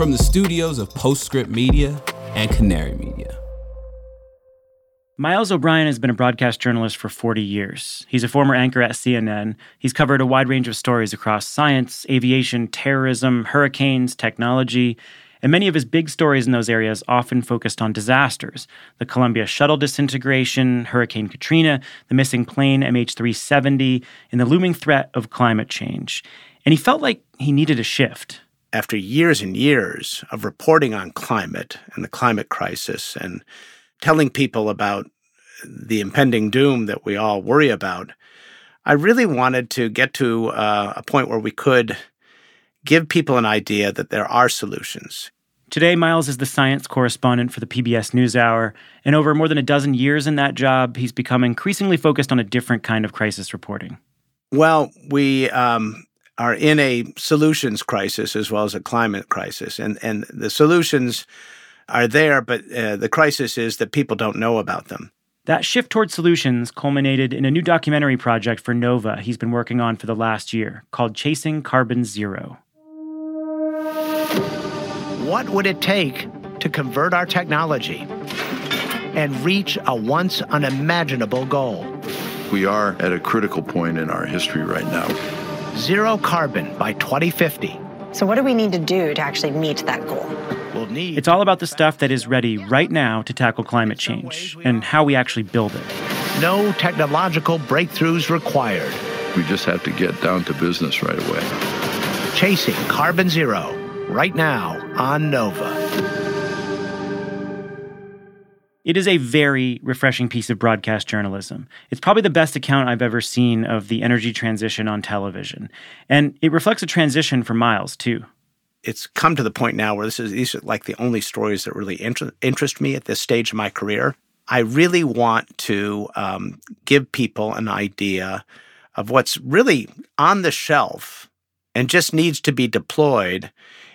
from the studios of Postscript Media and Canary Media. Miles O'Brien has been a broadcast journalist for 40 years. He's a former anchor at CNN. He's covered a wide range of stories across science, aviation, terrorism, hurricanes, technology, and many of his big stories in those areas often focused on disasters the Columbia shuttle disintegration, Hurricane Katrina, the missing plane MH370, and the looming threat of climate change. And he felt like he needed a shift. After years and years of reporting on climate and the climate crisis and telling people about the impending doom that we all worry about, I really wanted to get to uh, a point where we could give people an idea that there are solutions. Today, Miles is the science correspondent for the PBS NewsHour, and over more than a dozen years in that job, he's become increasingly focused on a different kind of crisis reporting. Well, we um, are in a solutions crisis as well as a climate crisis, and and the solutions are there, but uh, the crisis is that people don't know about them. That shift toward solutions culminated in a new documentary project for Nova he's been working on for the last year called Chasing Carbon Zero. What would it take to convert our technology and reach a once unimaginable goal? We are at a critical point in our history right now. Zero carbon by 2050. So, what do we need to do to actually meet that goal? We'll need It's all about the stuff that is ready right now to tackle climate change and how we actually build it. no technological breakthroughs required. We just have to get down to business right away. Chasing Carbon Zero right now on Nova. It is a very refreshing piece of broadcast journalism. It's probably the best account I've ever seen of the energy transition on television. And it reflects a transition for Miles, too. It's come to the point now where this is these are like the only stories that really inter- interest me at this stage of my career. I really want to um, give people an idea of what's really on the shelf and just needs to be deployed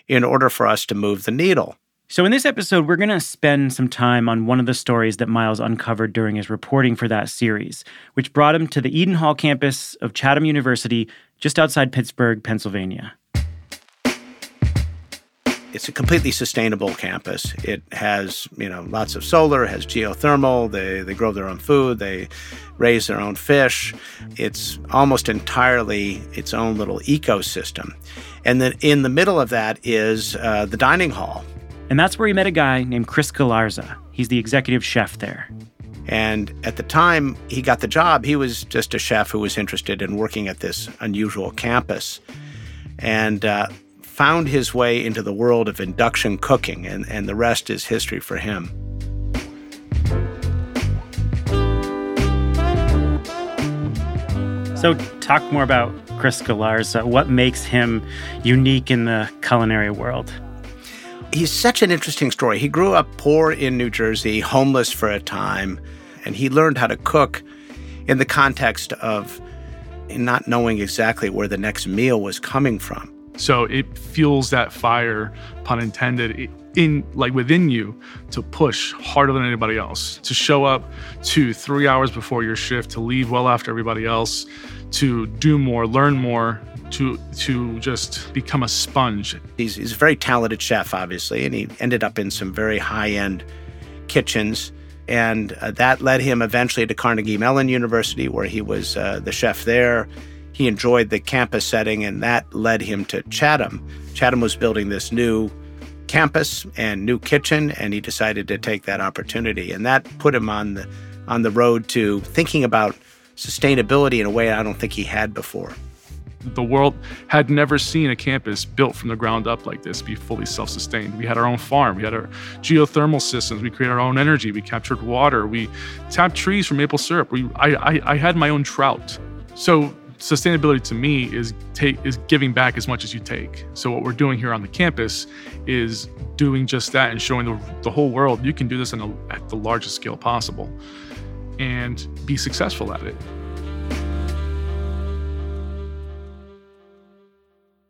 in order for us to move the needle. So, in this episode, we're going to spend some time on one of the stories that Miles uncovered during his reporting for that series, which brought him to the Eden Hall campus of Chatham University just outside Pittsburgh, Pennsylvania. It's a completely sustainable campus. It has, you know, lots of solar, has geothermal, they, they grow their own food, they raise their own fish. It's almost entirely its own little ecosystem. And then in the middle of that is uh, the dining hall. And that's where he met a guy named Chris Galarza. He's the executive chef there. And at the time he got the job, he was just a chef who was interested in working at this unusual campus and uh, found his way into the world of induction cooking, and, and the rest is history for him. So, talk more about Chris Galarza. What makes him unique in the culinary world? He's such an interesting story. He grew up poor in New Jersey, homeless for a time, and he learned how to cook in the context of not knowing exactly where the next meal was coming from. So it fuels that fire, pun intended, in like within you to push harder than anybody else, to show up to three hours before your shift, to leave well after everybody else, to do more, learn more, to to just become a sponge. He's, he's a very talented chef, obviously, and he ended up in some very high end kitchens. And uh, that led him eventually to Carnegie Mellon University, where he was uh, the chef there. He enjoyed the campus setting, and that led him to Chatham. Chatham was building this new campus and new kitchen, and he decided to take that opportunity. And that put him on the on the road to thinking about sustainability in a way I don't think he had before. The world had never seen a campus built from the ground up like this be fully self sustained. We had our own farm, we had our geothermal systems, we created our own energy, we captured water, we tapped trees for maple syrup. We, I, I, I had my own trout. So sustainability to me is take is giving back as much as you take. So what we're doing here on the campus is doing just that and showing the, the whole world you can do this a, at the largest scale possible and be successful at it.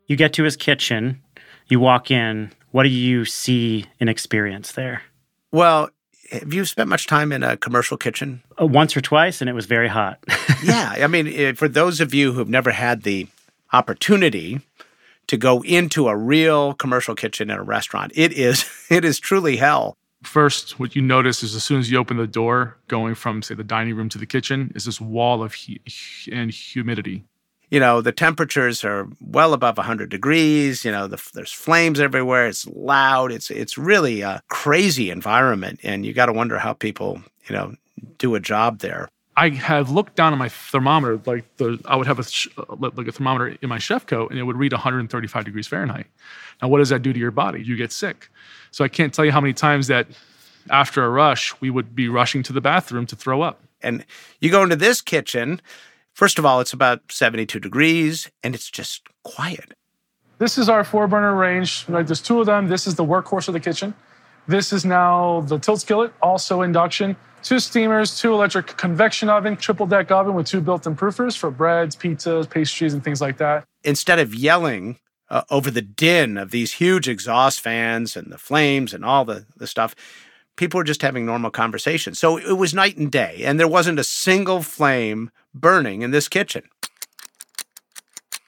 You get to his kitchen, you walk in. What do you see and experience there? Well, have you spent much time in a commercial kitchen? Uh, once or twice, and it was very hot. yeah. I mean, eh, for those of you who've never had the opportunity to go into a real commercial kitchen in a restaurant. It is it is truly hell. First, what you notice is as soon as you open the door, going from say the dining room to the kitchen, is this wall of heat and humidity. You know, the temperatures are well above 100 degrees. You know, the, there's flames everywhere. It's loud. It's it's really a crazy environment, and you got to wonder how people, you know, do a job there. I have looked down at my thermometer, like the I would have a like a thermometer in my chef coat, and it would read 135 degrees Fahrenheit. Now, what does that do to your body? You get sick. So I can't tell you how many times that after a rush we would be rushing to the bathroom to throw up. And you go into this kitchen. First of all, it's about 72 degrees, and it's just quiet. This is our four burner range. Right, there's two of them. This is the workhorse of the kitchen. This is now the tilt skillet, also induction two steamers, two electric convection oven, triple deck oven with two built-in proofers for breads, pizzas, pastries, and things like that. Instead of yelling uh, over the din of these huge exhaust fans and the flames and all the, the stuff, people were just having normal conversations. So it was night and day, and there wasn't a single flame burning in this kitchen.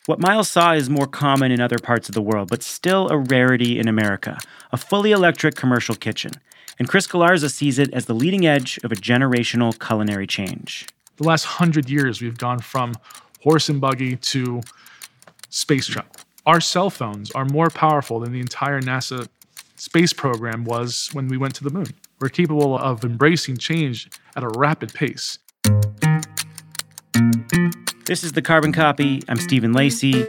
What Miles saw is more common in other parts of the world, but still a rarity in America a fully electric commercial kitchen and Chris Galarza sees it as the leading edge of a generational culinary change. The last hundred years, we've gone from horse and buggy to space travel. Our cell phones are more powerful than the entire NASA space program was when we went to the moon. We're capable of embracing change at a rapid pace. This is the Carbon Copy. I'm Stephen Lacey.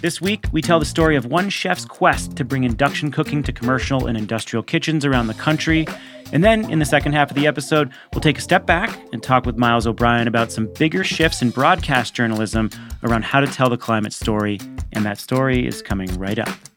This week, we tell the story of one chef's quest to bring induction cooking to commercial and industrial kitchens around the country. And then, in the second half of the episode, we'll take a step back and talk with Miles O'Brien about some bigger shifts in broadcast journalism around how to tell the climate story. And that story is coming right up.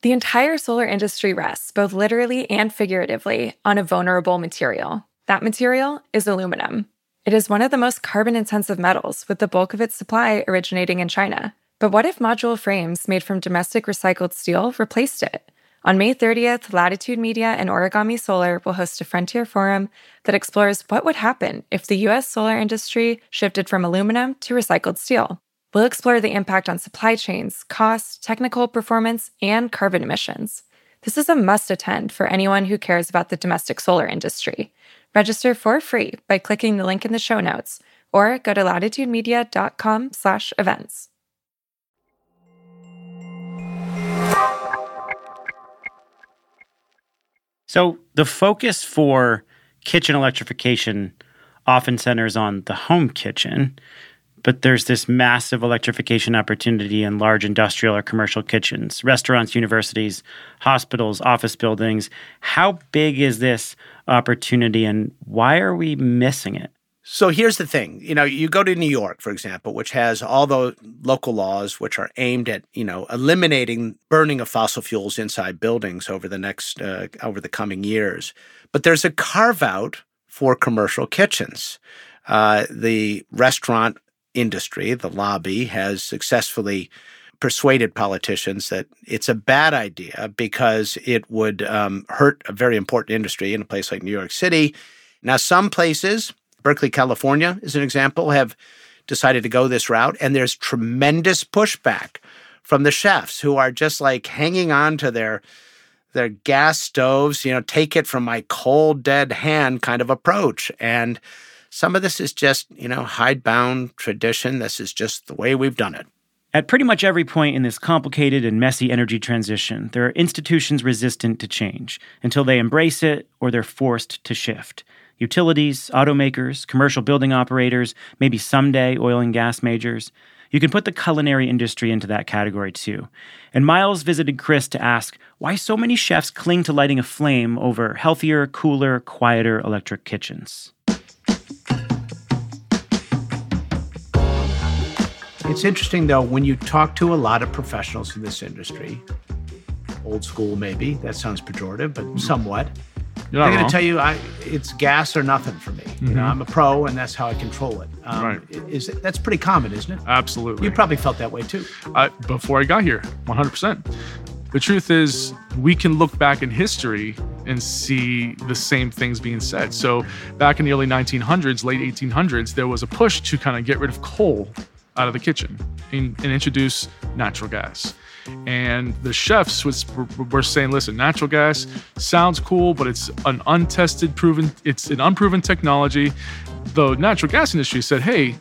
The entire solar industry rests, both literally and figuratively, on a vulnerable material. That material is aluminum. It is one of the most carbon intensive metals, with the bulk of its supply originating in China. But what if module frames made from domestic recycled steel replaced it? On May 30th, Latitude Media and Origami Solar will host a Frontier Forum that explores what would happen if the US solar industry shifted from aluminum to recycled steel. We'll explore the impact on supply chains, cost, technical performance, and carbon emissions. This is a must attend for anyone who cares about the domestic solar industry. Register for free by clicking the link in the show notes or go to latitudemedia.com So the focus for kitchen electrification often centers on the home kitchen, but there's this massive electrification opportunity in large industrial or commercial kitchens, restaurants, universities, hospitals, office buildings. How big is this opportunity and why are we missing it? So here's the thing. You know, you go to New York, for example, which has all the local laws which are aimed at, you know, eliminating burning of fossil fuels inside buildings over the next uh, over the coming years. But there's a carve out for commercial kitchens. Uh, the restaurant industry, the lobby, has successfully persuaded politicians that it's a bad idea because it would um, hurt a very important industry in a place like New York City. Now, some places, Berkeley, California is an example, have decided to go this route, and there's tremendous pushback from the chefs who are just like hanging on to their their gas stoves, you know, take it from my cold dead hand kind of approach. And some of this is just, you know, hidebound tradition. This is just the way we've done it. At pretty much every point in this complicated and messy energy transition, there are institutions resistant to change until they embrace it or they're forced to shift. Utilities, automakers, commercial building operators, maybe someday oil and gas majors. You can put the culinary industry into that category too. And Miles visited Chris to ask why so many chefs cling to lighting a flame over healthier, cooler, quieter electric kitchens. It's interesting, though, when you talk to a lot of professionals in this industry, old school maybe, that sounds pejorative, but mm-hmm. somewhat. You're They're going to tell you I, it's gas or nothing for me. You know, Mhm. I'm a pro, and that's how I control it. Um, Right. Is that's pretty common, isn't it? Absolutely. You probably felt that way too. uh, before I got here, 100%. The truth is, we can look back in history and see the same things being said. So, back in the early 1900s, late 1800s, there was a push to kind of get rid of coal out of the kitchen and, and introduce natural gas. And the chefs was, were saying, listen, natural gas sounds cool, but it's an untested, proven, it's an unproven technology. The natural gas industry said, hey,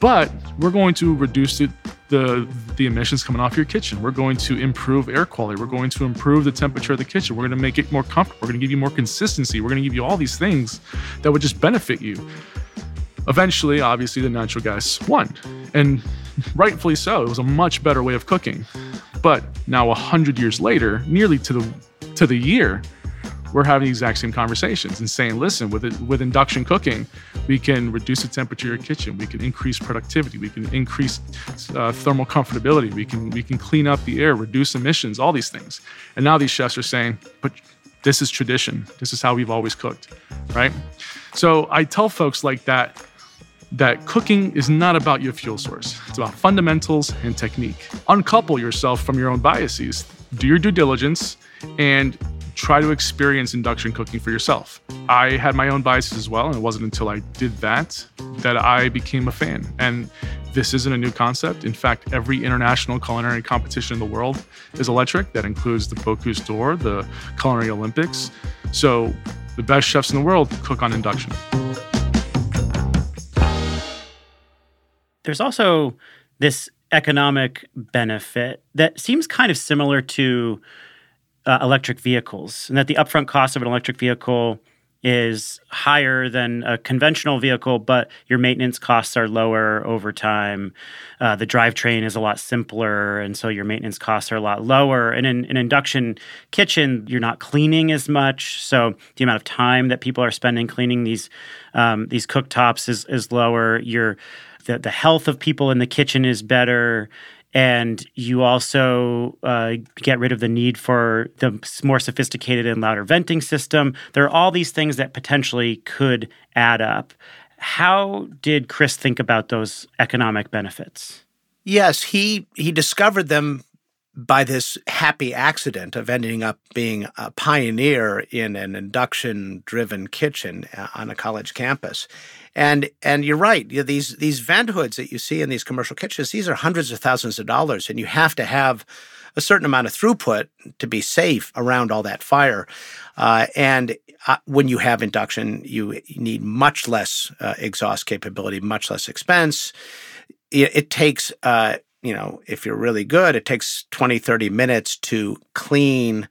but we're going to reduce it, the the emissions coming off your kitchen. We're going to improve air quality. We're going to improve the temperature of the kitchen. We're going to make it more comfortable. We're going to give you more consistency. We're going to give you all these things that would just benefit you. Eventually, obviously, the natural gas won, and rightfully so. It was a much better way of cooking. But now, a hundred years later, nearly to the to the year, we're having the exact same conversations and saying, listen, with it, with induction cooking, we can reduce the temperature of your kitchen, we can increase productivity, we can increase uh, thermal comfortability, we can we can clean up the air, reduce emissions, all these things. And now these chefs are saying, but this is tradition. This is how we've always cooked, right? So I tell folks like that that cooking is not about your fuel source. It's about fundamentals and technique. Uncouple yourself from your own biases. Do your due diligence and try to experience induction cooking for yourself. I had my own biases as well, and it wasn't until I did that that I became a fan. And this isn't a new concept. In fact, every international culinary competition in the world is electric. That includes the Bocuse d'Or, the Culinary Olympics. So the best chefs in the world cook on induction. There's also this economic benefit that seems kind of similar to uh, electric vehicles, and that the upfront cost of an electric vehicle is higher than a conventional vehicle, but your maintenance costs are lower over time. Uh, the drivetrain is a lot simpler, and so your maintenance costs are a lot lower. And in an induction kitchen, you're not cleaning as much, so the amount of time that people are spending cleaning these um, these cooktops is is lower. Your the, the health of people in the kitchen is better and you also uh, get rid of the need for the more sophisticated and louder venting system. There are all these things that potentially could add up. How did Chris think about those economic benefits? Yes, he he discovered them by this happy accident of ending up being a pioneer in an induction driven kitchen uh, on a college campus. And and you're right. You know, these these vent hoods that you see in these commercial kitchens, these are hundreds of thousands of dollars, and you have to have a certain amount of throughput to be safe around all that fire. Uh, and uh, when you have induction, you need much less uh, exhaust capability, much less expense. It, it takes uh, you know, if you're really good, it takes 20, 30 minutes to clean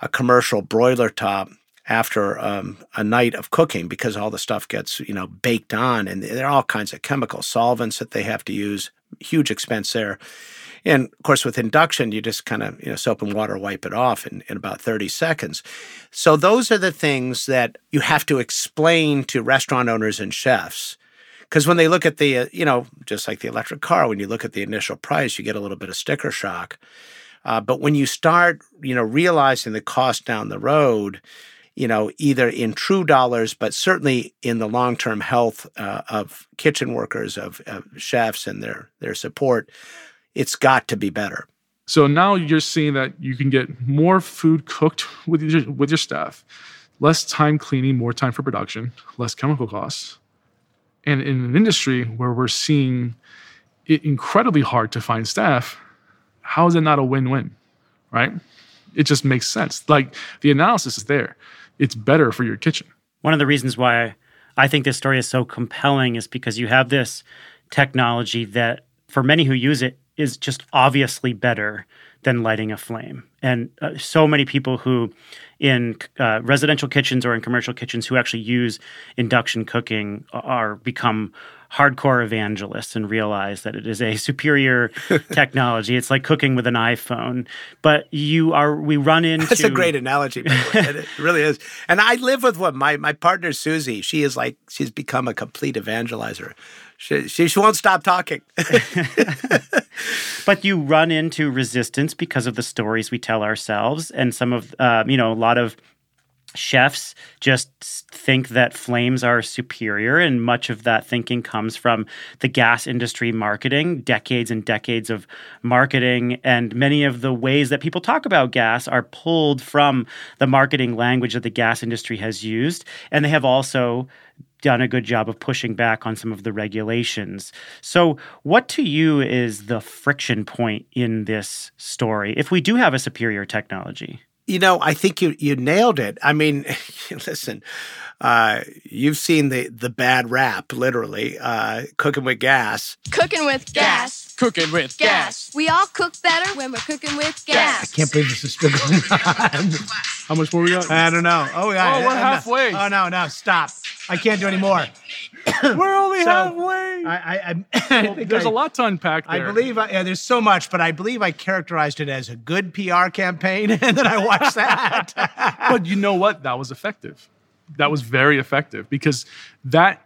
a commercial broiler top after um, a night of cooking because all the stuff gets, you know, baked on and there are all kinds of chemical solvents that they have to use. Huge expense there. And of course, with induction, you just kind of, you know, soap and water wipe it off in, in about 30 seconds. So those are the things that you have to explain to restaurant owners and chefs because when they look at the, uh, you know, just like the electric car, when you look at the initial price, you get a little bit of sticker shock. Uh, but when you start, you know, realizing the cost down the road, you know, either in true dollars, but certainly in the long-term health uh, of kitchen workers, of, of chefs, and their their support, it's got to be better. So now you're seeing that you can get more food cooked with your, with your staff, less time cleaning, more time for production, less chemical costs and in an industry where we're seeing it incredibly hard to find staff, how is it not a win win? Right? It just makes sense. Like the analysis is there, it's better for your kitchen. One of the reasons why I think this story is so compelling is because you have this technology that, for many who use it, is just obviously better than lighting a flame. And uh, so many people who in uh, residential kitchens or in commercial kitchens who actually use induction cooking are become hardcore evangelists and realize that it is a superior technology. It's like cooking with an iPhone. But you are we run into That's a great analogy. it really is. And I live with one. My my partner Susie, she is like she's become a complete evangelizer. She, she, she won't stop talking. but you run into resistance because of the stories we tell ourselves and some of uh, you know a lot of chefs just think that flames are superior and much of that thinking comes from the gas industry marketing decades and decades of marketing and many of the ways that people talk about gas are pulled from the marketing language that the gas industry has used and they have also done a good job of pushing back on some of the regulations. So, what to you is the friction point in this story if we do have a superior technology? You know, I think you you nailed it. I mean, listen, uh, you've seen the the bad rap, literally, uh, cooking with gas. Cooking with gas. Cooking with gas. We all cook better when we're cooking with gas. I can't believe this is still going on. How much more we got? I don't know. Oh, yeah. Oh, we're halfway. Oh no, no, stop! I can't do any more. We're only So, halfway. I, I, I, I Well, think there's I- a lot to unpack I believe, I, yeah, there's so much, but I believe I characterized it as a good PR campaign, and then I watched that. but you know what? That was effective. That was very effective because that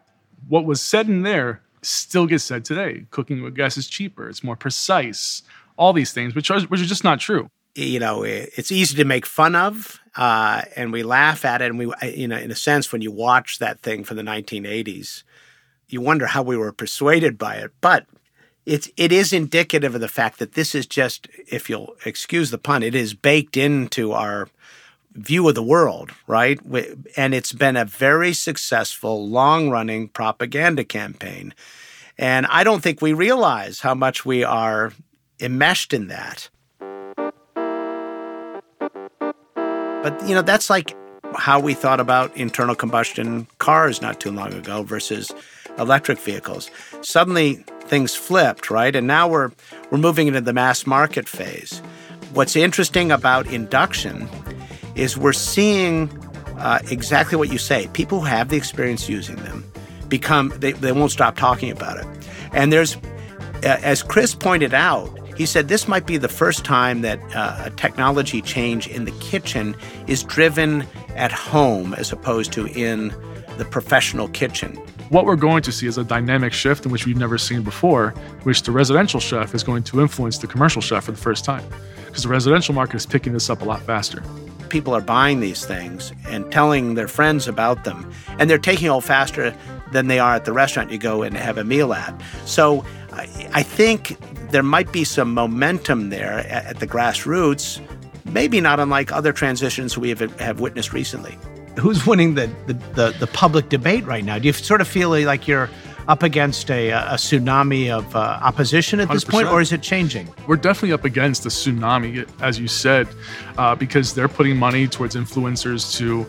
what was said in there still gets said today. Cooking with gas is cheaper. It's more precise. All these things, which are which are just not true. you know, it's easy to make fun of, uh, and we laugh at it. And we, you know, in a sense, when you watch that thing from the 1980s, you wonder how we were persuaded by it. But it's it is indicative of the fact that this is just, if you'll excuse the pun, it is baked into our view of the world, right? And it's been a very successful, long-running propaganda campaign. And I don't think we realize how much we are enmeshed in that. But you know, that's like how we thought about internal combustion cars not too long ago versus electric vehicles. Suddenly things flipped, right? And now we're we're moving into the mass market phase. What's interesting about induction is we're seeing uh, exactly what you say. People who have the experience using them become they, they won't stop talking about it. And there's uh, as Chris pointed out, he said this might be the first time that uh, a technology change in the kitchen is driven at home as opposed to in the professional kitchen. What we're going to see is a dynamic shift in which we've never seen before, which the residential chef is going to influence the commercial chef for the first time. Because the residential market is picking this up a lot faster. People are buying these things and telling their friends about them, and they're taking hold faster than they are at the restaurant you go and have a meal at. So I, think there might be some momentum there at, at the grassroots, maybe not unlike other transitions we have, have witnessed recently. Who's winning the, the, the, the public debate right now? Do you sort of feel like you're up against a, a tsunami of uh, opposition at this point, or is it changing? We're definitely up against a tsunami, as you said, uh, because they're putting money towards influencers to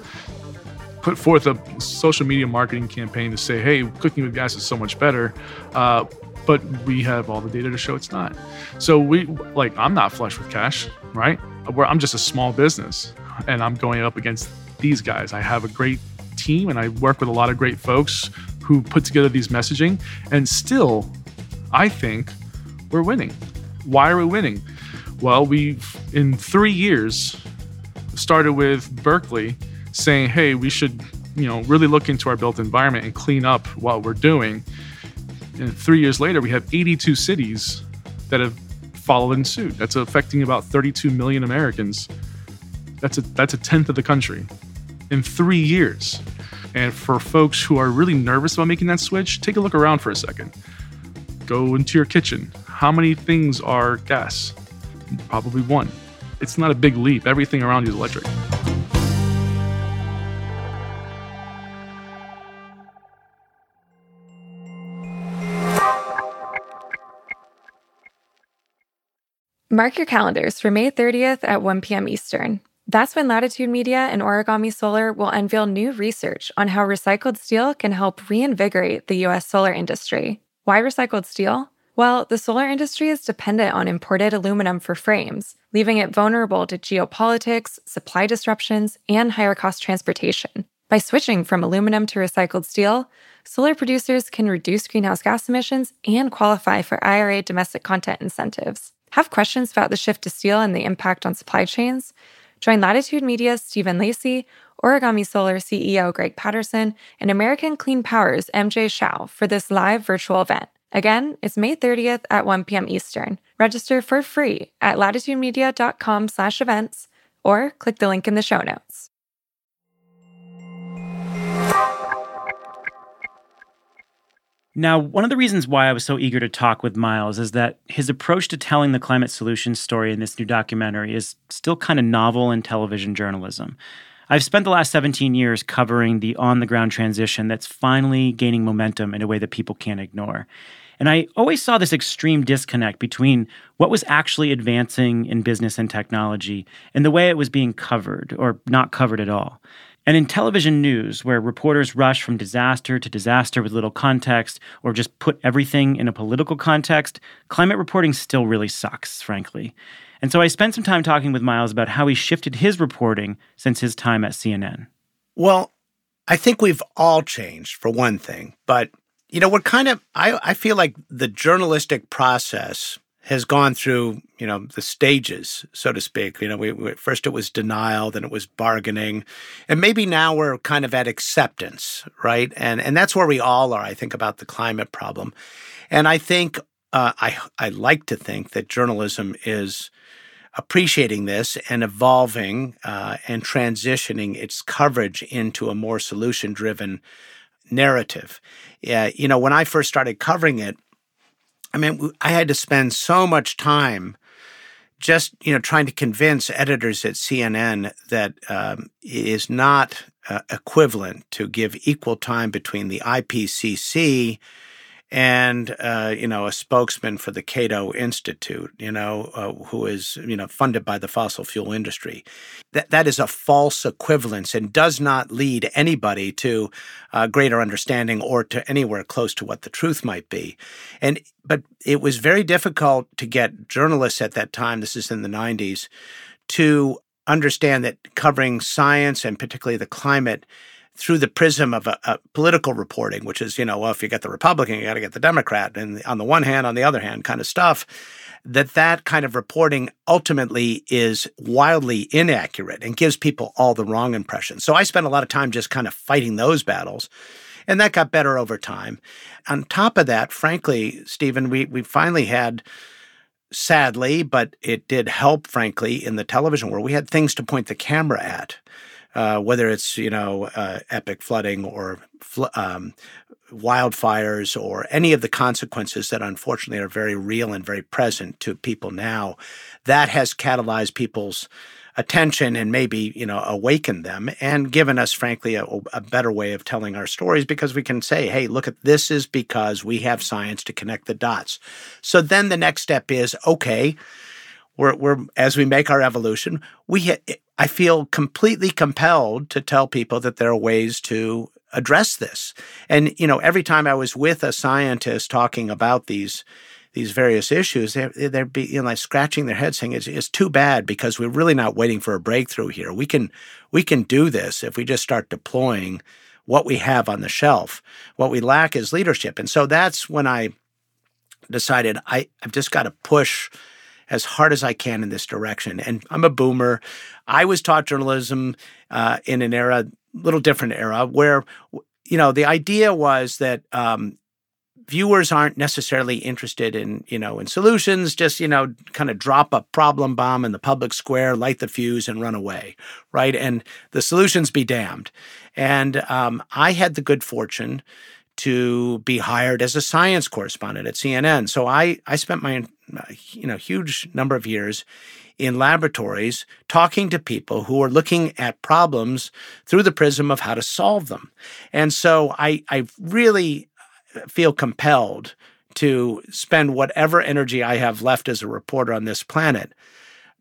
put forth a social media marketing campaign to say, hey, cooking with gas is so much better. Uh, but we have all the data to show it's not. So we like I'm not flush with cash, right? I'm just a small business and I'm going up against these guys. I have a great team and I work with a lot of great folks who put together these messaging and still I think we're winning. Why are we winning? Well, we've in 3 years started with Berkeley saying, "Hey, we should, you know, really look into our built environment and clean up what we're doing." And three years later, we have 82 cities that have followed in suit. That's affecting about 32 million Americans. That's a that's a tenth of the country in three years. And for folks who are really nervous about making that switch, take a look around for a second. Go into your kitchen. How many things are gas? Probably one. It's not a big leap. Everything around you is electric. Mark your calendars for May 30th at 1 p.m. Eastern. That's when Latitude Media and Origami Solar will unveil new research on how recycled steel can help reinvigorate the U.S. solar industry. Why recycled steel? Well, the solar industry is dependent on imported aluminum for frames, leaving it vulnerable to geopolitics, supply disruptions, and higher cost transportation. By switching from aluminum to recycled steel, solar producers can reduce greenhouse gas emissions and qualify for IRA domestic content incentives. Have questions about the shift to steel and the impact on supply chains? Join Latitude Media's Stephen Lacey, Origami Solar CEO Greg Patterson, and American Clean Power's MJ Shao for this live virtual event. Again, it's May 30th at 1 p.m. Eastern. Register for free at latitudemedia.com slash events or click the link in the show notes. Now, one of the reasons why I was so eager to talk with Miles is that his approach to telling the climate solution story in this new documentary is still kind of novel in television journalism. I've spent the last 17 years covering the on the ground transition that's finally gaining momentum in a way that people can't ignore. And I always saw this extreme disconnect between what was actually advancing in business and technology and the way it was being covered or not covered at all. And in television news, where reporters rush from disaster to disaster with little context or just put everything in a political context, climate reporting still really sucks, frankly. And so I spent some time talking with Miles about how he shifted his reporting since his time at CNN. Well, I think we've all changed for one thing, but you know, what kind of I, I feel like the journalistic process has gone through, you know, the stages, so to speak. You know, we, we, first it was denial, then it was bargaining, and maybe now we're kind of at acceptance, right? And and that's where we all are. I think about the climate problem, and I think uh, I I like to think that journalism is appreciating this and evolving uh, and transitioning its coverage into a more solution driven narrative. Yeah, you know, when I first started covering it, I mean, I had to spend so much time just you know trying to convince editors at CNN that um, it is not uh, equivalent to give equal time between the IPCC and uh, you know a spokesman for the Cato Institute, you know, uh, who is you know funded by the fossil fuel industry. That that is a false equivalence and does not lead anybody to uh, greater understanding or to anywhere close to what the truth might be. And but it was very difficult to get journalists at that time. This is in the '90s to understand that covering science and particularly the climate through the prism of a, a, political reporting, which is, you know, well, if you get the Republican, you got to get the Democrat, and on the one hand, on the other hand, kind of stuff. That that kind of reporting ultimately is wildly inaccurate and gives people all the wrong impressions. So I spent a lot of time just kind of fighting those battles, and that got better over time. On top of that, frankly, Stephen, we we finally had sadly, but it did help, frankly, in the television world. We had things to point the camera at uh, whether it's you know uh, epic flooding or fl- um, wildfires or any of the consequences that unfortunately are very real and very present to people now, that has catalyzed people's attention and maybe you know awakened them and given us frankly a, a, better way of telling our stories because we can say hey look at this is because we have science to connect the dots. So then the next step is okay we're, we're as we make our evolution we I feel completely compelled to tell people that there are ways to address this. And you know, every time I was with a scientist talking about these these various issues, they're, they're be, you know, like scratching their heads saying it's, it's too bad because we're really not waiting for a breakthrough here. We can we can do this if we just start deploying what we have on the shelf. What we lack is leadership. And so that's when I decided I, I've just got to push as hard as I can in this direction. And I'm a boomer. I was taught journalism uh, in an era, a little different era, where you know the idea was that um, viewers aren't necessarily interested in you know in solutions just you know kind of drop a problem bomb in the public square light the fuse and run away right and the solutions be damned and um, i had the good fortune to be hired as a science correspondent at cnn so i i spent my you know huge number of years in laboratories talking to people who are looking at problems through the prism of how to solve them. And so I, I really feel compelled to spend whatever energy I have left as a reporter on this planet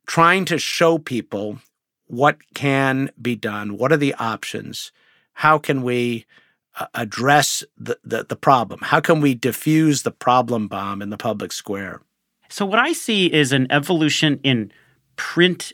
trying to show people what can be done, what are the options, how can we uh, address the, the, the problem, how can we diffuse the problem bomb in the public square. So, what I see is an evolution in print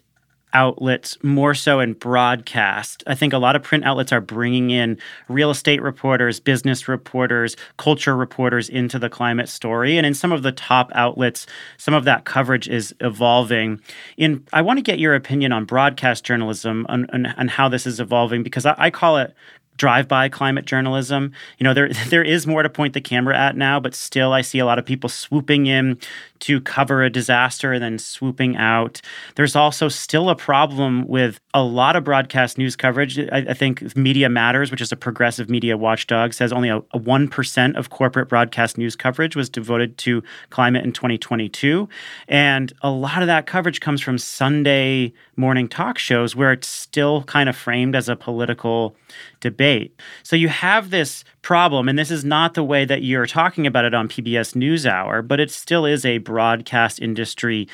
outlets more so in broadcast. I think a lot of print outlets are bringing in real estate reporters, business reporters, culture reporters into the climate story. And in some of the top outlets, some of that coverage is evolving. In I want to get your opinion on broadcast journalism and, how this is evolving because I, I call it drive-by climate journalism. You know, there there is more to point the camera at now, but still I see a lot of people swooping in to cover a disaster and then swooping out. There's also still a problem with a lot of broadcast news coverage. I, I think Media Matters, which is a progressive media watchdog, says only a, a 1% of corporate broadcast news coverage was devoted to climate in 2022. And a lot of that coverage comes from Sunday morning talk shows where it's still kind of framed as a political debate. So you have this problem, and this is not the way that you're talking about it on PBS NewsHour, but it still is a broadcast industry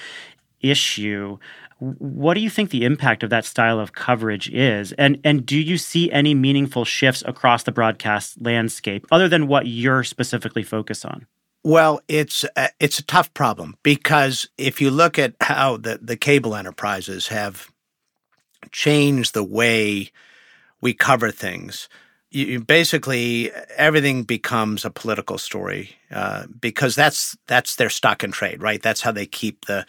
issue. What do you think the impact of that style of coverage is? And and do you see any meaningful shifts across the broadcast landscape other than what you're specifically focused on? Well, it's a, it's a tough problem because if you look at how the, the cable enterprises have changed the way we cover things, you, you basically everything becomes a political story uh, because that's that's their stock and trade, right? That's how they keep the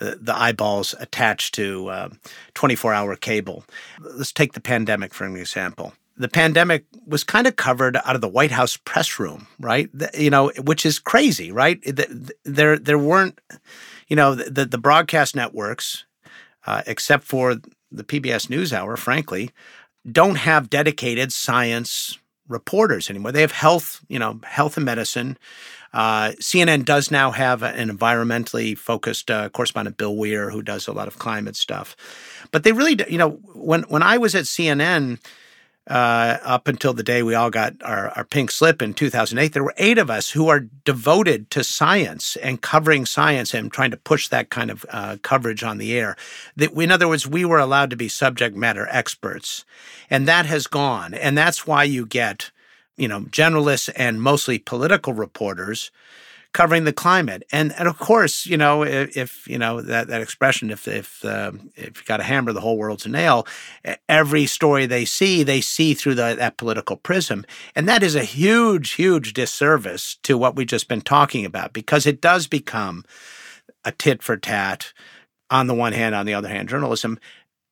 the eyeballs attached to 24 uh, hour cable. Let's take the pandemic for an example the pandemic was kind of covered out of the White House press room, right? You know, which is crazy, right? There, there weren't, you know, the the broadcast networks, uh, except for the PBS NewsHour, frankly, don't have dedicated science reporters anymore. They have health, you know, health and medicine. Uh, CNN does now have an environmentally focused uh, correspondent, Bill Weir, who does a lot of climate stuff. But they really, you know, when when I was at CNN uh, up until the day we all got our, our pink slip in 2008, there were eight of us who are devoted to science and covering science and trying to push that kind of uh, coverage on the air. That, in other words, we were allowed to be subject matter experts, and that has gone. And that's why you get, you know, generalists and mostly political reporters covering the climate. And and of course, you know, if, if you know that that expression, if if uh, if you got a hammer, the whole world's a nail. Every story they see, they see through the, that political prism, and that is a huge, huge disservice to what we've just been talking about because it does become a tit for tat. On the one hand, on the other hand, journalism,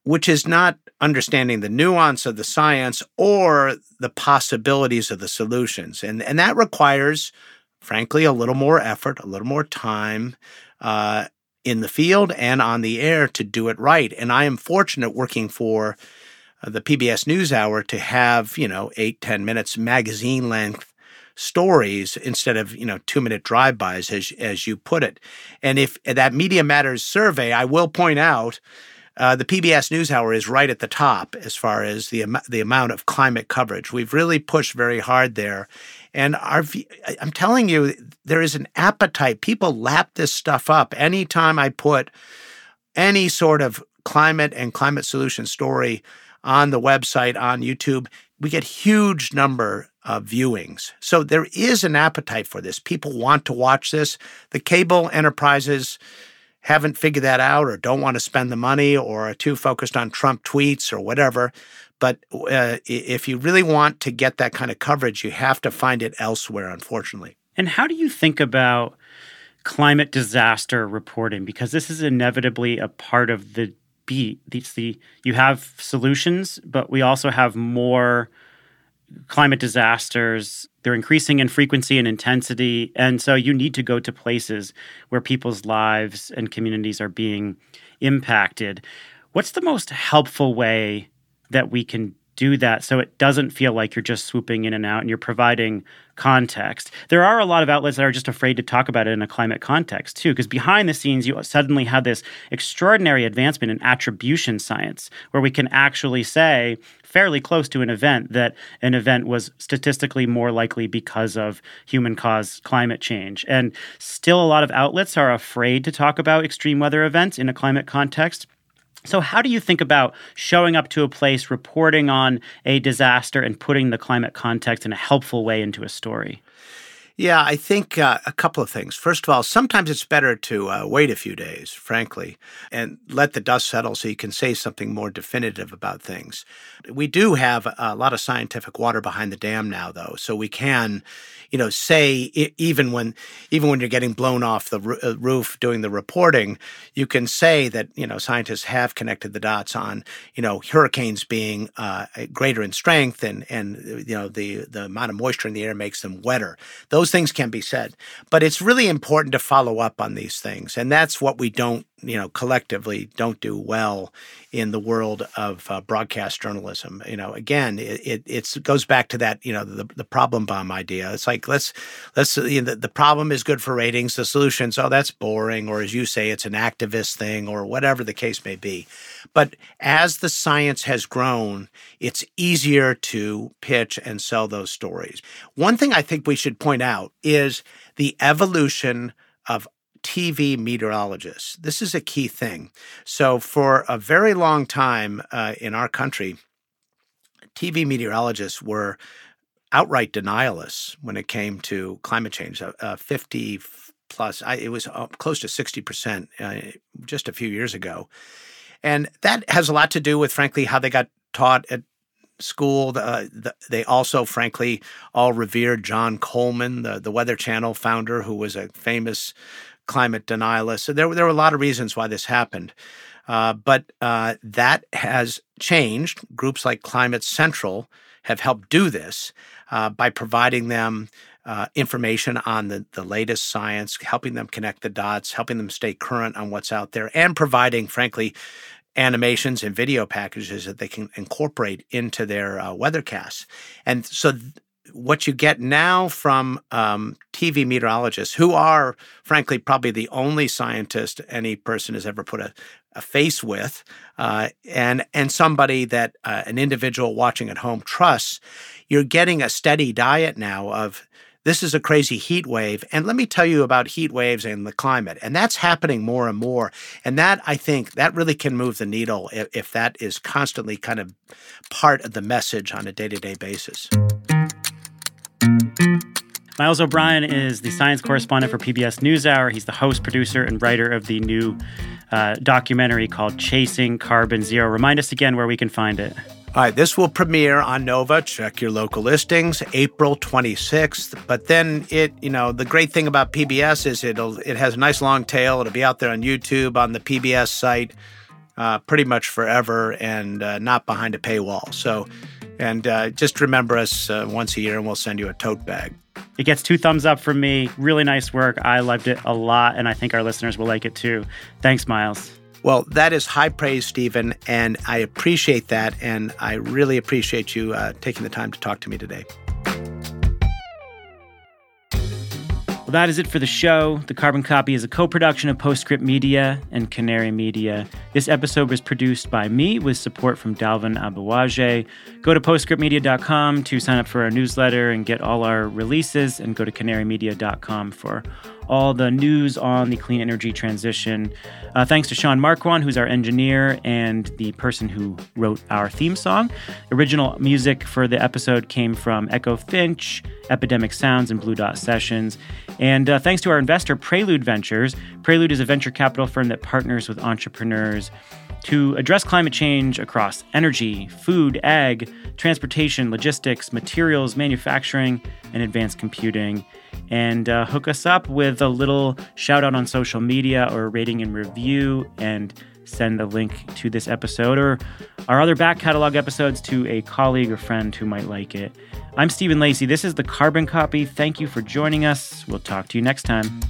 which is not understanding the nuance of the science or the possibilities of the solutions. And, and that requires frankly, a little more effort, a little more time uh, in the field and on the air to do it right. And I am fortunate working for uh, the PBS NewsHour to have, you know, eight, ten minutes magazine length stories instead of you know two minute drive bys as as you put it and if that media matters survey i will point out uh, the PBS NewsHour is right at the top as far as the the amount of climate coverage. We've really pushed very hard there, and our, I'm telling you, there is an appetite. People lap this stuff up. Anytime I put any sort of climate and climate solution story on the website, on YouTube, we get huge number of viewings. So there is an appetite for this. People want to watch this. The cable enterprises haven't figured that out or don't want to spend the money or are too focused on Trump tweets or whatever. But uh, if you really want to get that kind of coverage, you have to find it elsewhere, unfortunately. And how do you think about climate disaster reporting? Because this is inevitably a part of the beat. It's the you have solutions, but we also have more climate disasters. They're increasing in frequency and intensity. And so you need to go to places where people's lives and communities are being impacted. What's the most helpful way that we can do that so it doesn't feel like you're just swooping in and out and you're providing context. There are a lot of outlets that are just afraid to talk about it in a climate context too, because behind the scenes, you suddenly have this extraordinary advancement in attribution science where we can actually say, fairly close to an event, that an event was statistically more likely because of human caused climate change. And still, a lot of outlets are afraid to talk about extreme weather events in a climate context so, how do you think about showing up to a place, reporting on a disaster, and putting the climate context in a helpful way into a story? Yeah, I think uh, a couple of things. First of all, sometimes it's better to uh, wait a few days, frankly, and let the dust settle so you can say something more definitive about things. We do have a lot of scientific water behind the dam now, though, so we can, you know, say even when even when you're getting blown off the uh, roof doing the reporting, you can say that you know scientists have connected the dots on you know hurricanes being uh, greater in strength and and you know the the amount of moisture in the air makes them wetter. Those those things can be said. But it's really important to follow up on these things. And that's what we don't, you know, collectively don't do well in the world of uh, broadcast journalism. You know, again, it, it goes back to that, you know, the, the problem bomb idea. It's like, let's, let's, you know, the, the problem is good for ratings. The solutions, oh, that's boring. Or as you say, it's an activist thing or whatever the case may be. But as the science has grown, it's easier to pitch and sell those stories. One thing I think we should point out is the evolution of TV meteorologists. This is a key thing. So, for a very long time uh, in our country, TV meteorologists were outright denialists when it came to climate change. Uh, uh, 50 plus, I, it was uh, close to 60% uh, just a few years ago. And that has a lot to do with, frankly, how they got taught at school. Uh, the, they also, frankly, all revered John Coleman, the, the Weather Channel founder, who was a famous climate denialists. So there, there were a lot of reasons why this happened. Uh, but uh, that has changed. Groups like Climate Central have helped do this uh, by providing them uh, information on the, the latest science, helping them connect the dots, helping them stay current on what's out there, and providing, frankly, animations and video packages that they can incorporate into their uh, weathercasts. And so, th- what you get now from um, TV meteorologists, who are, frankly, probably the only scientist any person has ever put a, a face with, uh, and and somebody that uh, an individual watching at home trusts, you're getting a steady diet now of this is a crazy heat wave. And let me tell you about heat waves and the climate. And that's happening more and more. And that, I think, that really can move the needle if, if that is constantly kind of part of the message on a day to day basis. Miles O'Brien is the science correspondent for PBS NewsHour. He's the host, producer, and writer of the new uh, documentary called Chasing Carbon Zero. Remind us again where we can find it. All right, this will premiere on Nova. Check your local listings, April 26th. But then it, you know, the great thing about PBS is it'll it has a nice long tail. It'll be out there on YouTube on the PBS site, uh, pretty much forever, and uh, not behind a paywall. So, and uh, just remember us uh, once a year, and we'll send you a tote bag. It gets two thumbs up from me. Really nice work. I loved it a lot, and I think our listeners will like it too. Thanks, Miles. Well, that is high praise, Stephen, and I appreciate that. And I really appreciate you uh, taking the time to talk to me today. Well, that is it for the show. The Carbon Copy is a co production of Postscript Media and Canary Media. This episode was produced by me with support from Dalvin Aboagye. Go to postscriptmedia.com to sign up for our newsletter and get all our releases, and go to canarymedia.com for all the news on the clean energy transition. Uh, thanks to Sean Marquand, who's our engineer and the person who wrote our theme song. Original music for the episode came from Echo Finch, Epidemic Sounds, and Blue Dot Sessions. And uh, thanks to our investor, Prelude Ventures. Prelude is a venture capital firm that partners with entrepreneurs to address climate change across energy, food, ag, transportation, logistics, materials, manufacturing, and advanced computing and uh, hook us up with a little shout out on social media or rating and review and send a link to this episode or our other back catalog episodes to a colleague or friend who might like it. I'm Stephen Lacey. This is the Carbon Copy. Thank you for joining us. We'll talk to you next time.